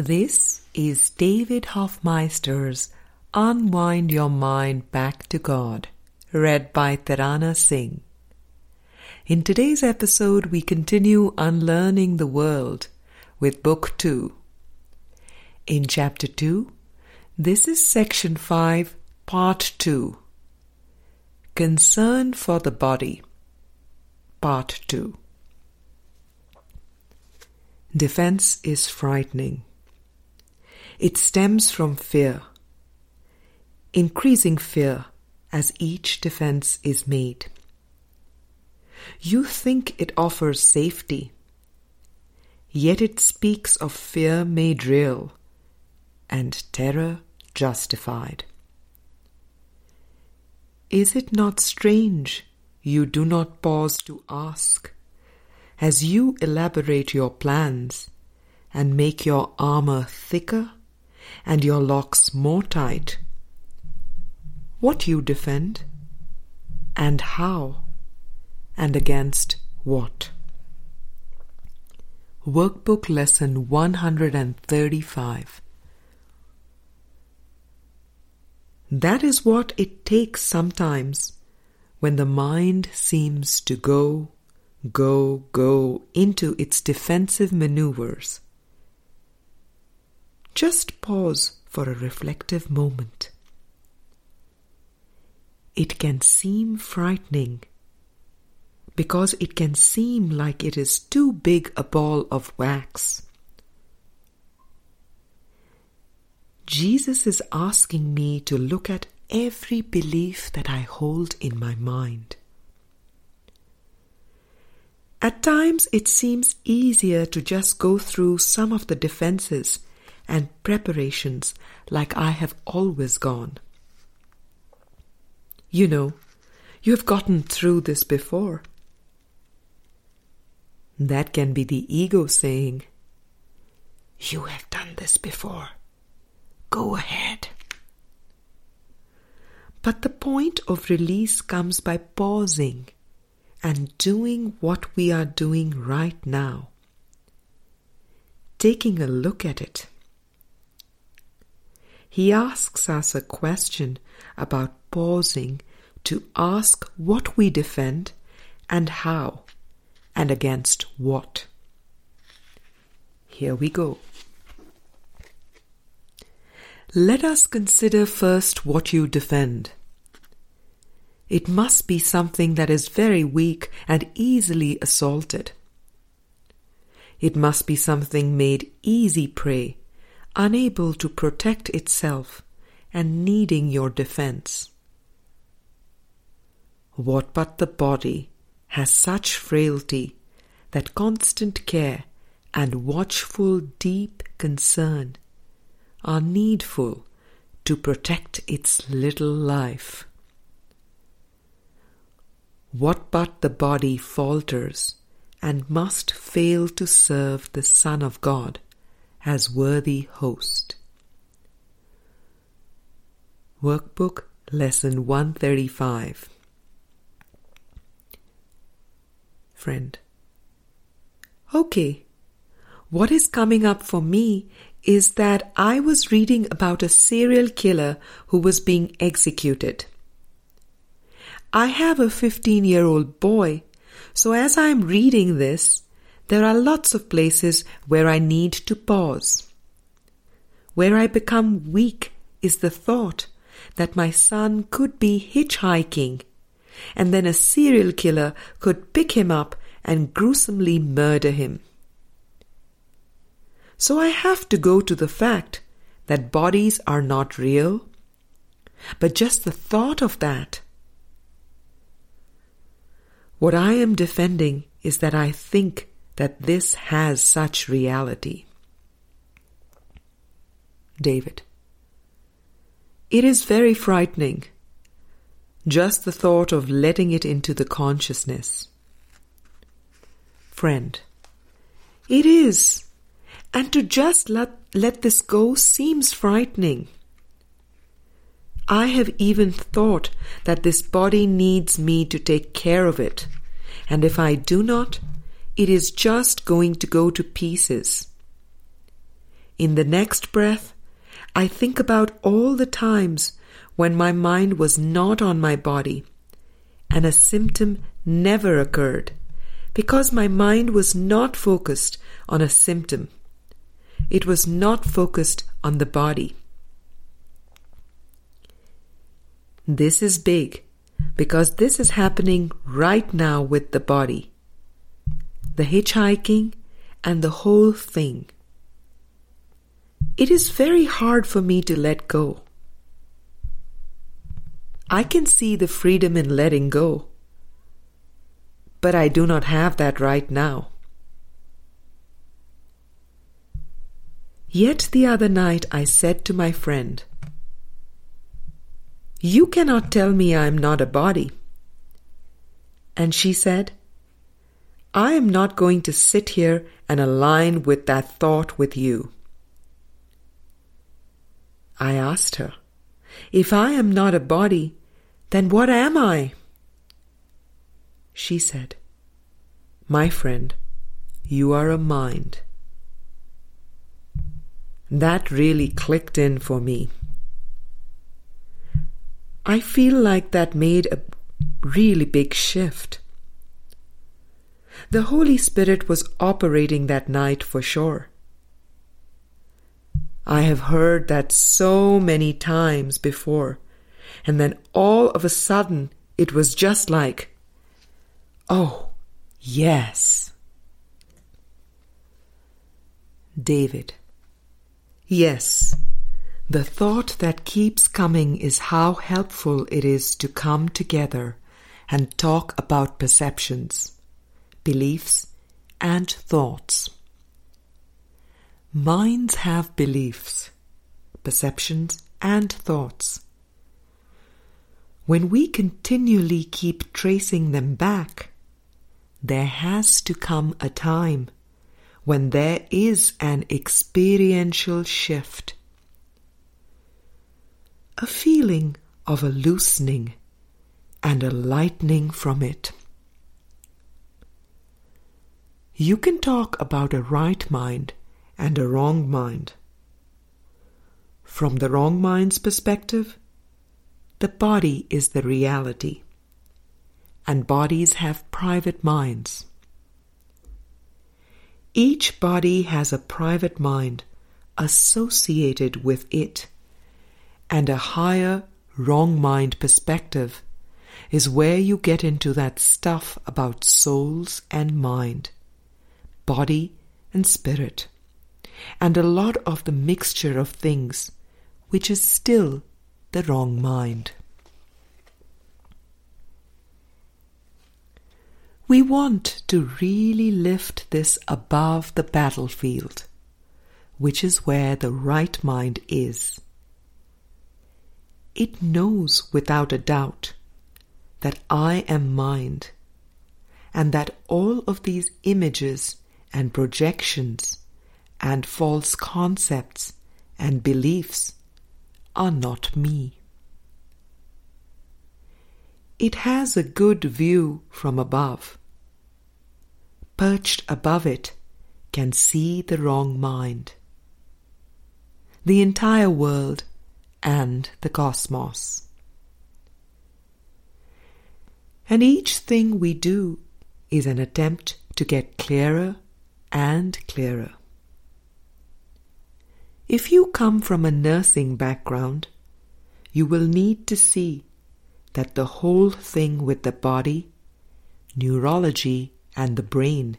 This is David Hoffmeister's Unwind Your Mind Back to God, read by Tarana Singh. In today's episode, we continue unlearning the world with Book 2. In Chapter 2, this is Section 5, Part 2 Concern for the Body, Part 2. Defense is frightening. It stems from fear, increasing fear as each defense is made. You think it offers safety, yet it speaks of fear made real and terror justified. Is it not strange you do not pause to ask, as you elaborate your plans and make your armor thicker and your locks more tight? What you defend, and how, and against what? Workbook Lesson 135 That is what it takes sometimes when the mind seems to go, go, go into its defensive maneuvers. Just pause for a reflective moment. It can seem frightening because it can seem like it is too big a ball of wax. Jesus is asking me to look at every belief that I hold in my mind. At times, it seems easier to just go through some of the defenses and preparations like I have always gone. You know, you have gotten through this before. That can be the ego saying, You have done this before. Go ahead. But the point of release comes by pausing and doing what we are doing right now. Taking a look at it. He asks us a question about pausing to ask what we defend and how and against what. Here we go. Let us consider first what you defend. It must be something that is very weak and easily assaulted. It must be something made easy prey, unable to protect itself, and needing your defense. What but the body has such frailty that constant care and watchful deep concern are needful to protect its little life. What but the body falters and must fail to serve the Son of God as worthy host? Workbook Lesson 135 Friend Okay, what is coming up for me is that I was reading about a serial killer who was being executed. I have a 15 year old boy, so as I'm reading this, there are lots of places where I need to pause. Where I become weak is the thought that my son could be hitchhiking, and then a serial killer could pick him up and gruesomely murder him. So I have to go to the fact that bodies are not real, but just the thought of that. What I am defending is that I think that this has such reality. David. It is very frightening. Just the thought of letting it into the consciousness. Friend. It is. And to just let, let this go seems frightening. I have even thought that this body needs me to take care of it, and if I do not, it is just going to go to pieces. in the next breath, I think about all the times when my mind was not on my body and a symptom never occurred because my mind was not focused on a symptom. It was not focused on the body. This is big because this is happening right now with the body, the hitchhiking, and the whole thing. It is very hard for me to let go. I can see the freedom in letting go, but I do not have that right now. Yet the other night I said to my friend, You cannot tell me I am not a body. And she said, I am not going to sit here and align with that thought with you. I asked her, If I am not a body, then what am I? She said, My friend, you are a mind. That really clicked in for me. I feel like that made a really big shift. The Holy Spirit was operating that night for sure. I have heard that so many times before, and then all of a sudden it was just like, oh, yes. David. Yes, the thought that keeps coming is how helpful it is to come together and talk about perceptions beliefs, and thoughts. Minds have beliefs, perceptions, and thoughts. When we continually keep tracing them back, there has to come a time when there is an experiential shift, a feeling of a loosening and a lightening from it. You can talk about a right mind and a wrong mind. From the wrong mind's perspective, the body is the reality, and bodies have private minds. Each body has a private mind associated with it, and a higher wrong mind perspective is where you get into that stuff about souls and mind body and spirit, and a lot of the mixture of things, which is still the wrong mind. We want to really lift this above the battlefield, which is where the right mind is. It knows without a doubt that I am mind, and that all of these images and projections and false concepts and beliefs are not me. It has a good view from above. Perched above it can see the wrong mind, the entire world and the cosmos. And each thing we do is an attempt to get clearer and clearer. If you come from a nursing background, you will need to see that the whole thing with the body, neurology, and the brain,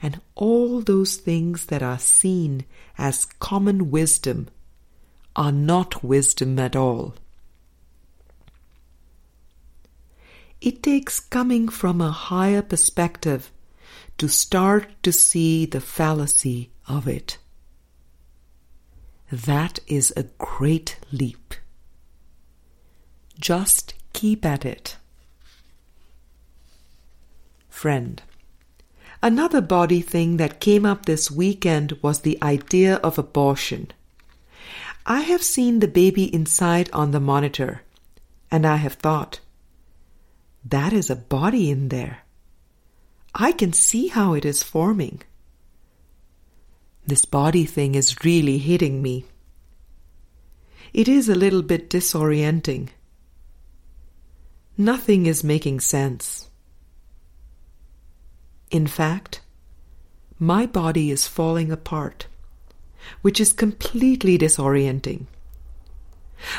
and all those things that are seen as common wisdom, are not wisdom at all. It takes coming from a higher perspective to start to see the fallacy of it. That is a great leap. Just keep at it. Friend, another body thing that came up this weekend was the idea of abortion. I have seen the baby inside on the monitor, and I have thought, that is a body in there. I can see how it is forming. This body thing is really hitting me. It is a little bit disorienting. Nothing is making sense. In fact, my body is falling apart, which is completely disorienting.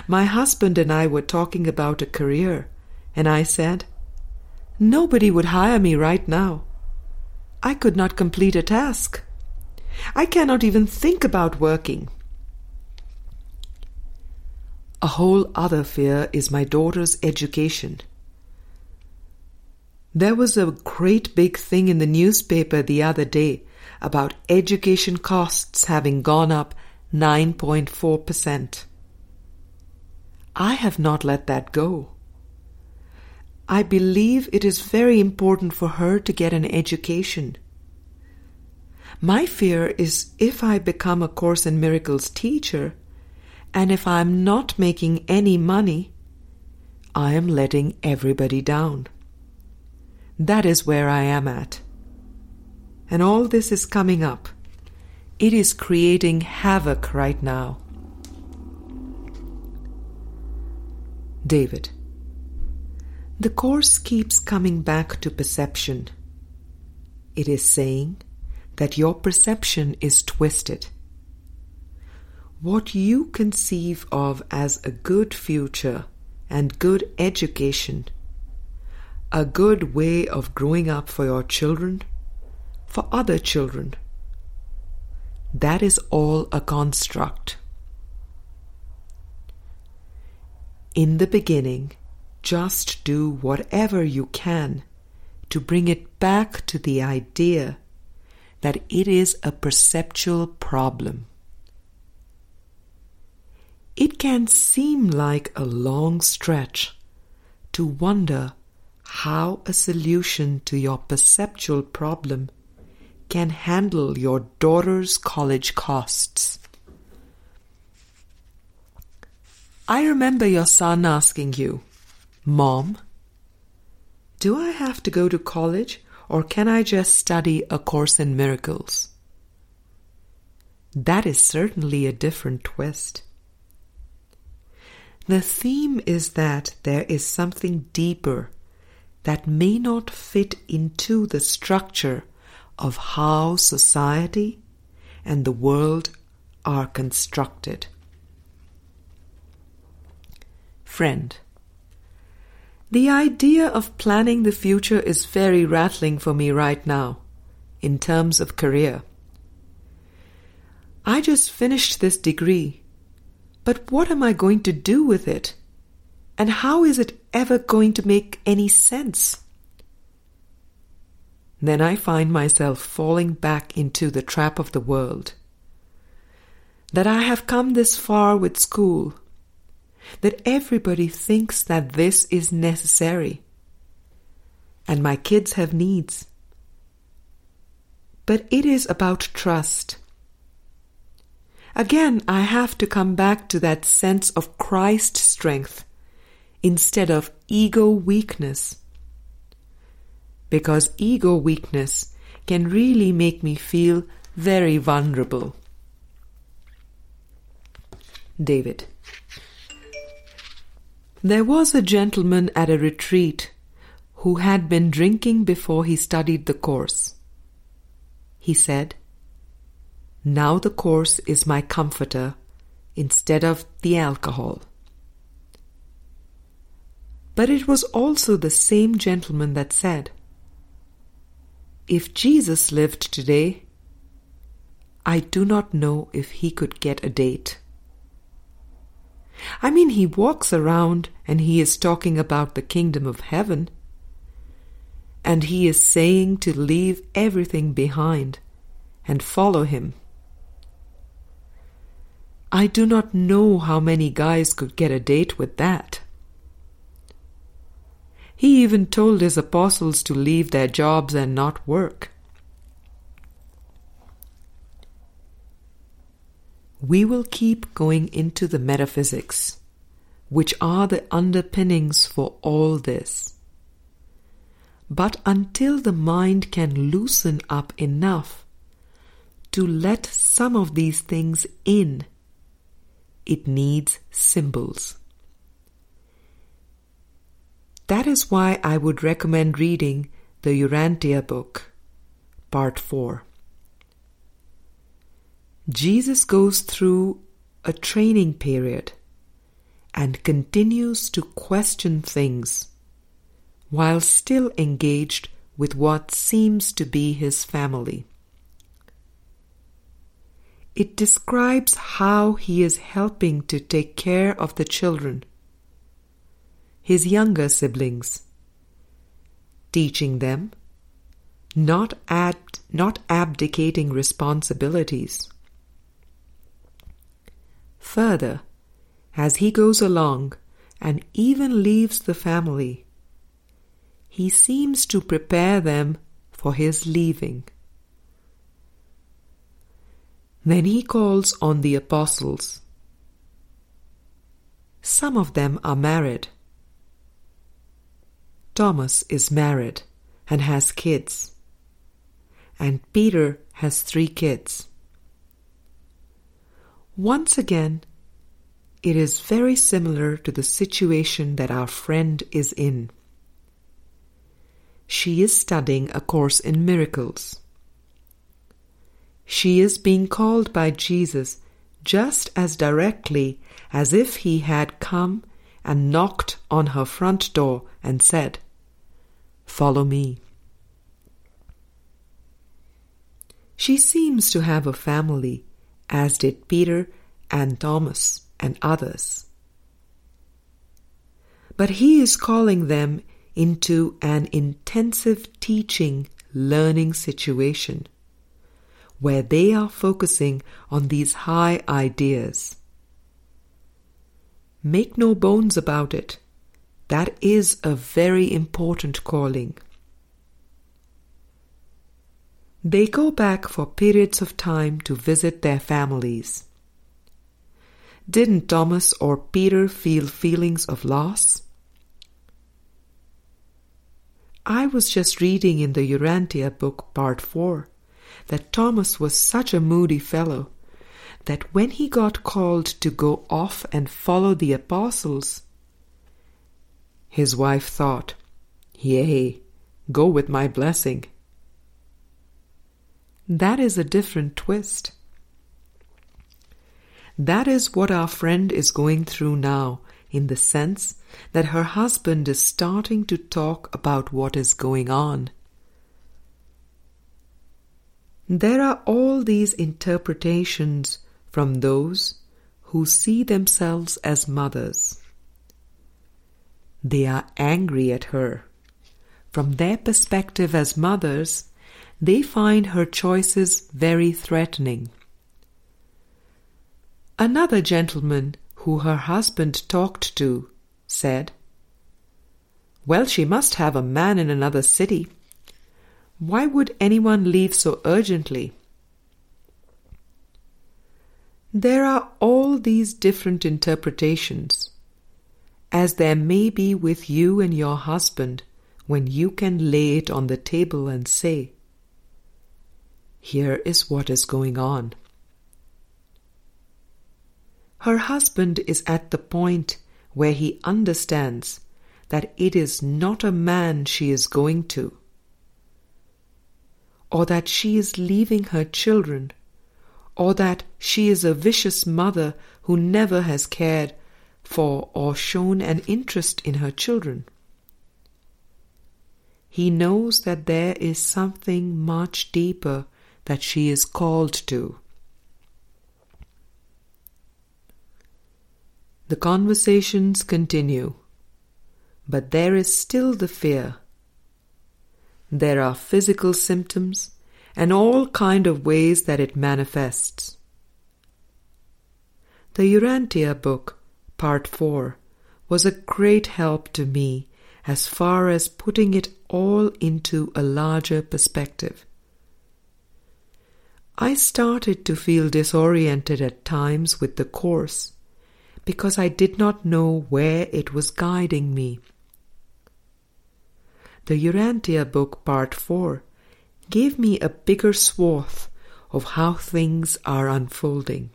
My husband and I were talking about a career, and I said, Nobody would hire me right now. I could not complete a task. I cannot even think about working. A whole other fear is my daughter's education. There was a great big thing in the newspaper the other day about education costs having gone up 9.4%. I have not let that go. I believe it is very important for her to get an education. My fear is if I become a Course in Miracles teacher, and if I'm not making any money, I am letting everybody down. That is where I am at. And all this is coming up. It is creating havoc right now. David. The Course keeps coming back to perception. It is saying that your perception is twisted. What you conceive of as a good future and good education, a good way of growing up for your children, for other children, that is all a construct. In the beginning, just do whatever you can to bring it back to the idea that it is a perceptual problem. It can seem like a long stretch to wonder how a solution to your perceptual problem can handle your daughter's college costs. I remember your son asking you, Mom, do I have to go to college or can I just study A Course in Miracles? That is certainly a different twist. The theme is that there is something deeper that may not fit into the structure of how society and the world are constructed. Friend, the idea of planning the future is very rattling for me right now, in terms of career. I just finished this degree, but what am I going to do with it? And how is it ever going to make any sense? Then I find myself falling back into the trap of the world. That I have come this far with school that everybody thinks that this is necessary. And my kids have needs. But it is about trust. Again, I have to come back to that sense of Christ strength instead of ego weakness. Because ego weakness can really make me feel very vulnerable. David. There was a gentleman at a retreat who had been drinking before he studied the course. He said, Now the course is my comforter instead of the alcohol. But it was also the same gentleman that said, If Jesus lived today, I do not know if he could get a date. I mean, he walks around and he is talking about the kingdom of heaven. And he is saying to leave everything behind and follow him. I do not know how many guys could get a date with that. He even told his apostles to leave their jobs and not work. We will keep going into the metaphysics, which are the underpinnings for all this. But until the mind can loosen up enough to let some of these things in, it needs symbols. That is why I would recommend reading the Urantia book, Part 4. Jesus goes through a training period and continues to question things while still engaged with what seems to be his family. It describes how he is helping to take care of the children, his younger siblings, teaching them, not, ad- not abdicating responsibilities. Further, as he goes along and even leaves the family, he seems to prepare them for his leaving. Then he calls on the apostles. Some of them are married. Thomas is married and has kids. And Peter has three kids. Once again, it is very similar to the situation that our friend is in. She is studying a course in miracles. She is being called by Jesus just as directly as if he had come and knocked on her front door and said, Follow me. She seems to have a family, as did Peter and Thomas and others. But he is calling them into an intensive teaching learning situation where they are focusing on these high ideas. Make no bones about it, that is a very important calling. They go back for periods of time to visit their families. Didn't Thomas or Peter feel feelings of loss? I was just reading in the Urantia book, part 4, that Thomas was such a moody fellow that when he got called to go off and follow the apostles, his wife thought, Yea, go with my blessing. That is a different twist. That is what our friend is going through now, in the sense that her husband is starting to talk about what is going on. There are all these interpretations from those who see themselves as mothers. They are angry at her. From their perspective as mothers, they find her choices very threatening. Another gentleman who her husband talked to said, Well, she must have a man in another city. Why would anyone leave so urgently? There are all these different interpretations, as there may be with you and your husband when you can lay it on the table and say, Here is what is going on. Her husband is at the point where he understands that it is not a man she is going to, or that she is leaving her children, or that she is a vicious mother who never has cared for or shown an interest in her children. He knows that there is something much deeper that she is called to. The conversations continue, but there is still the fear. There are physical symptoms and all kind of ways that it manifests. The Urantia book, part 4, was a great help to me as far as putting it all into a larger perspective. I started to feel disoriented at times with the course because I did not know where it was guiding me. The Urantia book, part 4, gave me a bigger swath of how things are unfolding.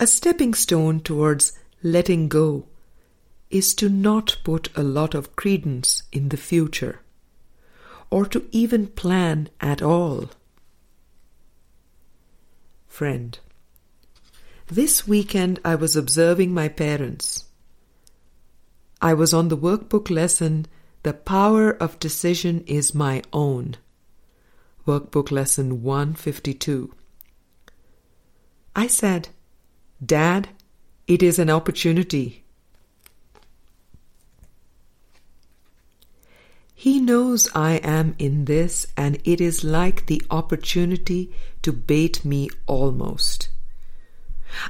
A stepping stone towards letting go is to not put a lot of credence in the future or to even plan at all. Friend, this weekend I was observing my parents. I was on the workbook lesson, The Power of Decision is My Own. Workbook lesson 152. I said, Dad, it is an opportunity. He knows I am in this, and it is like the opportunity to bait me almost.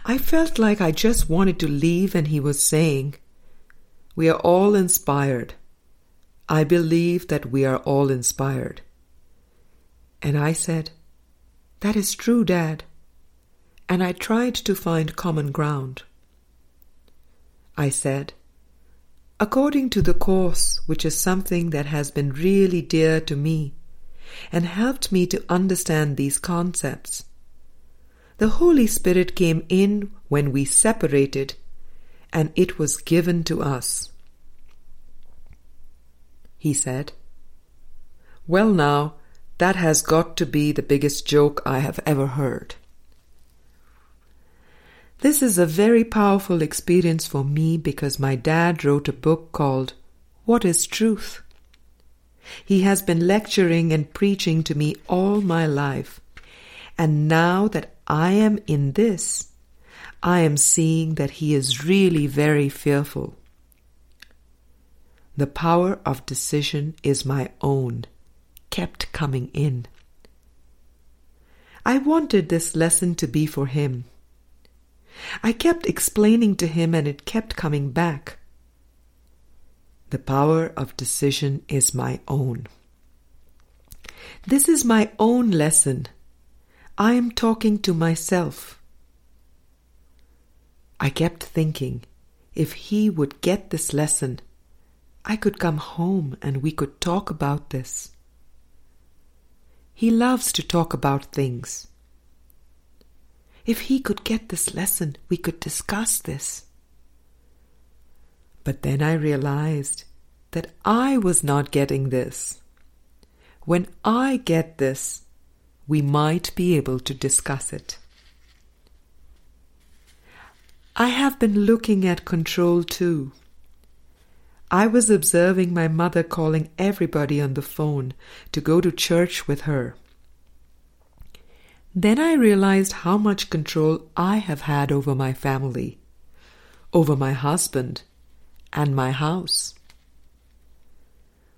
I felt like I just wanted to leave, and he was saying, We are all inspired. I believe that we are all inspired. And I said, That is true, Dad. And I tried to find common ground. I said, according to the Course, which is something that has been really dear to me and helped me to understand these concepts. The Holy Spirit came in when we separated, and it was given to us. He said, Well, now, that has got to be the biggest joke I have ever heard. This is a very powerful experience for me because my dad wrote a book called What is Truth? He has been lecturing and preaching to me all my life. And now that I am in this, I am seeing that he is really very fearful. The power of decision is my own, kept coming in. I wanted this lesson to be for him. I kept explaining to him and it kept coming back. The power of decision is my own. This is my own lesson. I am talking to myself. I kept thinking, if he would get this lesson, I could come home and we could talk about this. He loves to talk about things. If he could get this lesson, we could discuss this. But then I realized that I was not getting this. When I get this, we might be able to discuss it. I have been looking at control too. I was observing my mother calling everybody on the phone to go to church with her. Then I realized how much control I have had over my family, over my husband, and my house.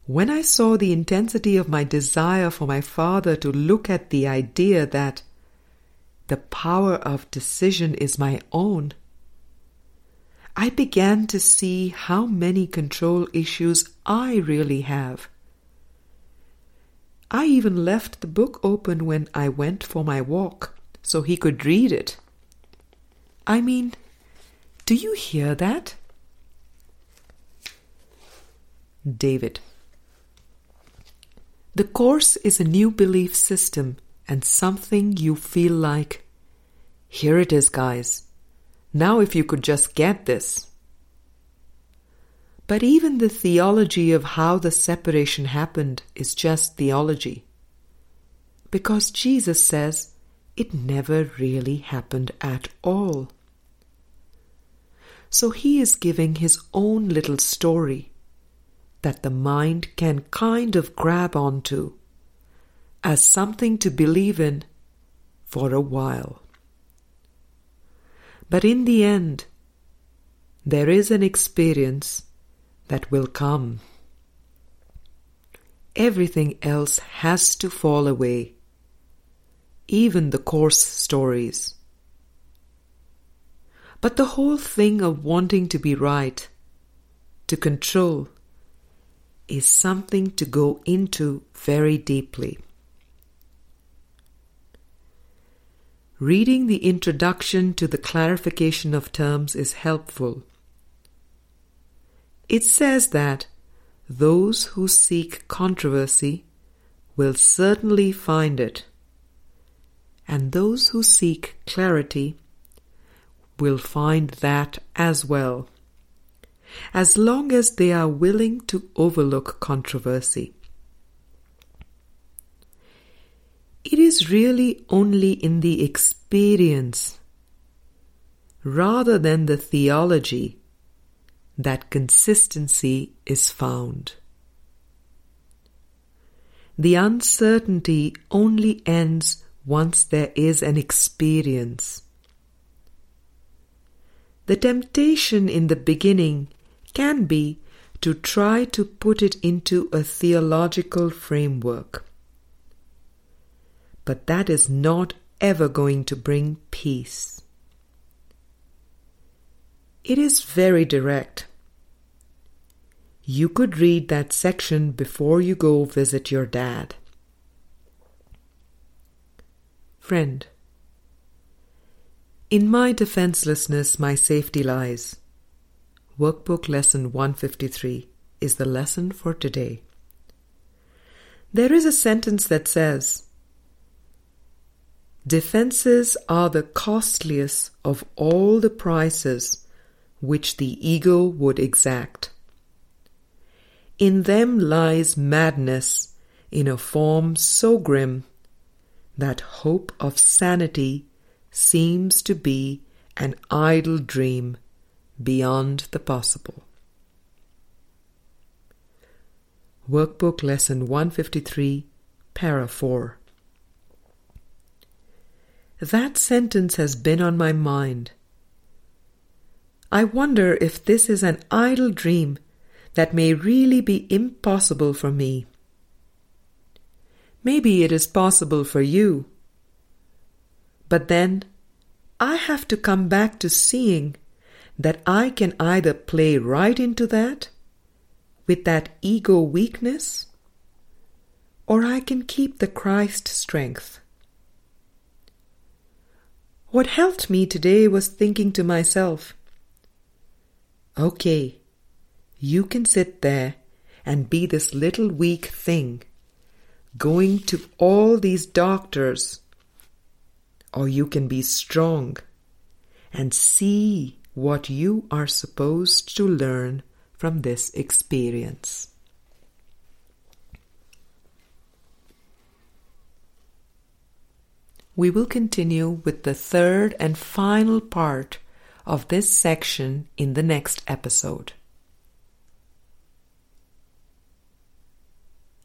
When I saw the intensity of my desire for my father to look at the idea that the power of decision is my own, I began to see how many control issues I really have I even left the book open when I went for my walk so he could read it. I mean, do you hear that? David. The Course is a new belief system and something you feel like, here it is, guys. Now, if you could just get this. But even the theology of how the separation happened is just theology. Because Jesus says it never really happened at all. So he is giving his own little story that the mind can kind of grab onto as something to believe in for a while. But in the end, there is an experience that will come. Everything else has to fall away, even the course stories. But the whole thing of wanting to be right, to control, is something to go into very deeply. Reading the introduction to the clarification of terms is helpful it says that those who seek controversy will certainly find it, and those who seek clarity will find that as well, as long as they are willing to overlook controversy. It is really only in the experience rather than the theology that consistency is found. The uncertainty only ends once there is an experience. The temptation in the beginning can be to try to put it into a theological framework. But that is not ever going to bring peace. It is very direct. You could read that section before you go visit your dad. Friend, in my defenselessness, my safety lies. Workbook Lesson 153 is the lesson for today. There is a sentence that says, Defenses are the costliest of all the prices which the ego would exact. In them lies madness in a form so grim that hope of sanity seems to be an idle dream beyond the possible. Workbook Lesson 153, Para 4. That sentence has been on my mind. I wonder if this is an idle dream that may really be impossible for me. Maybe it is possible for you. But then I have to come back to seeing that I can either play right into that with that ego weakness or I can keep the Christ strength. What helped me today was thinking to myself, okay, you can sit there and be this little weak thing going to all these doctors or you can be strong and see what you are supposed to learn from this experience. We will continue with the third and final part of this section in the next episode.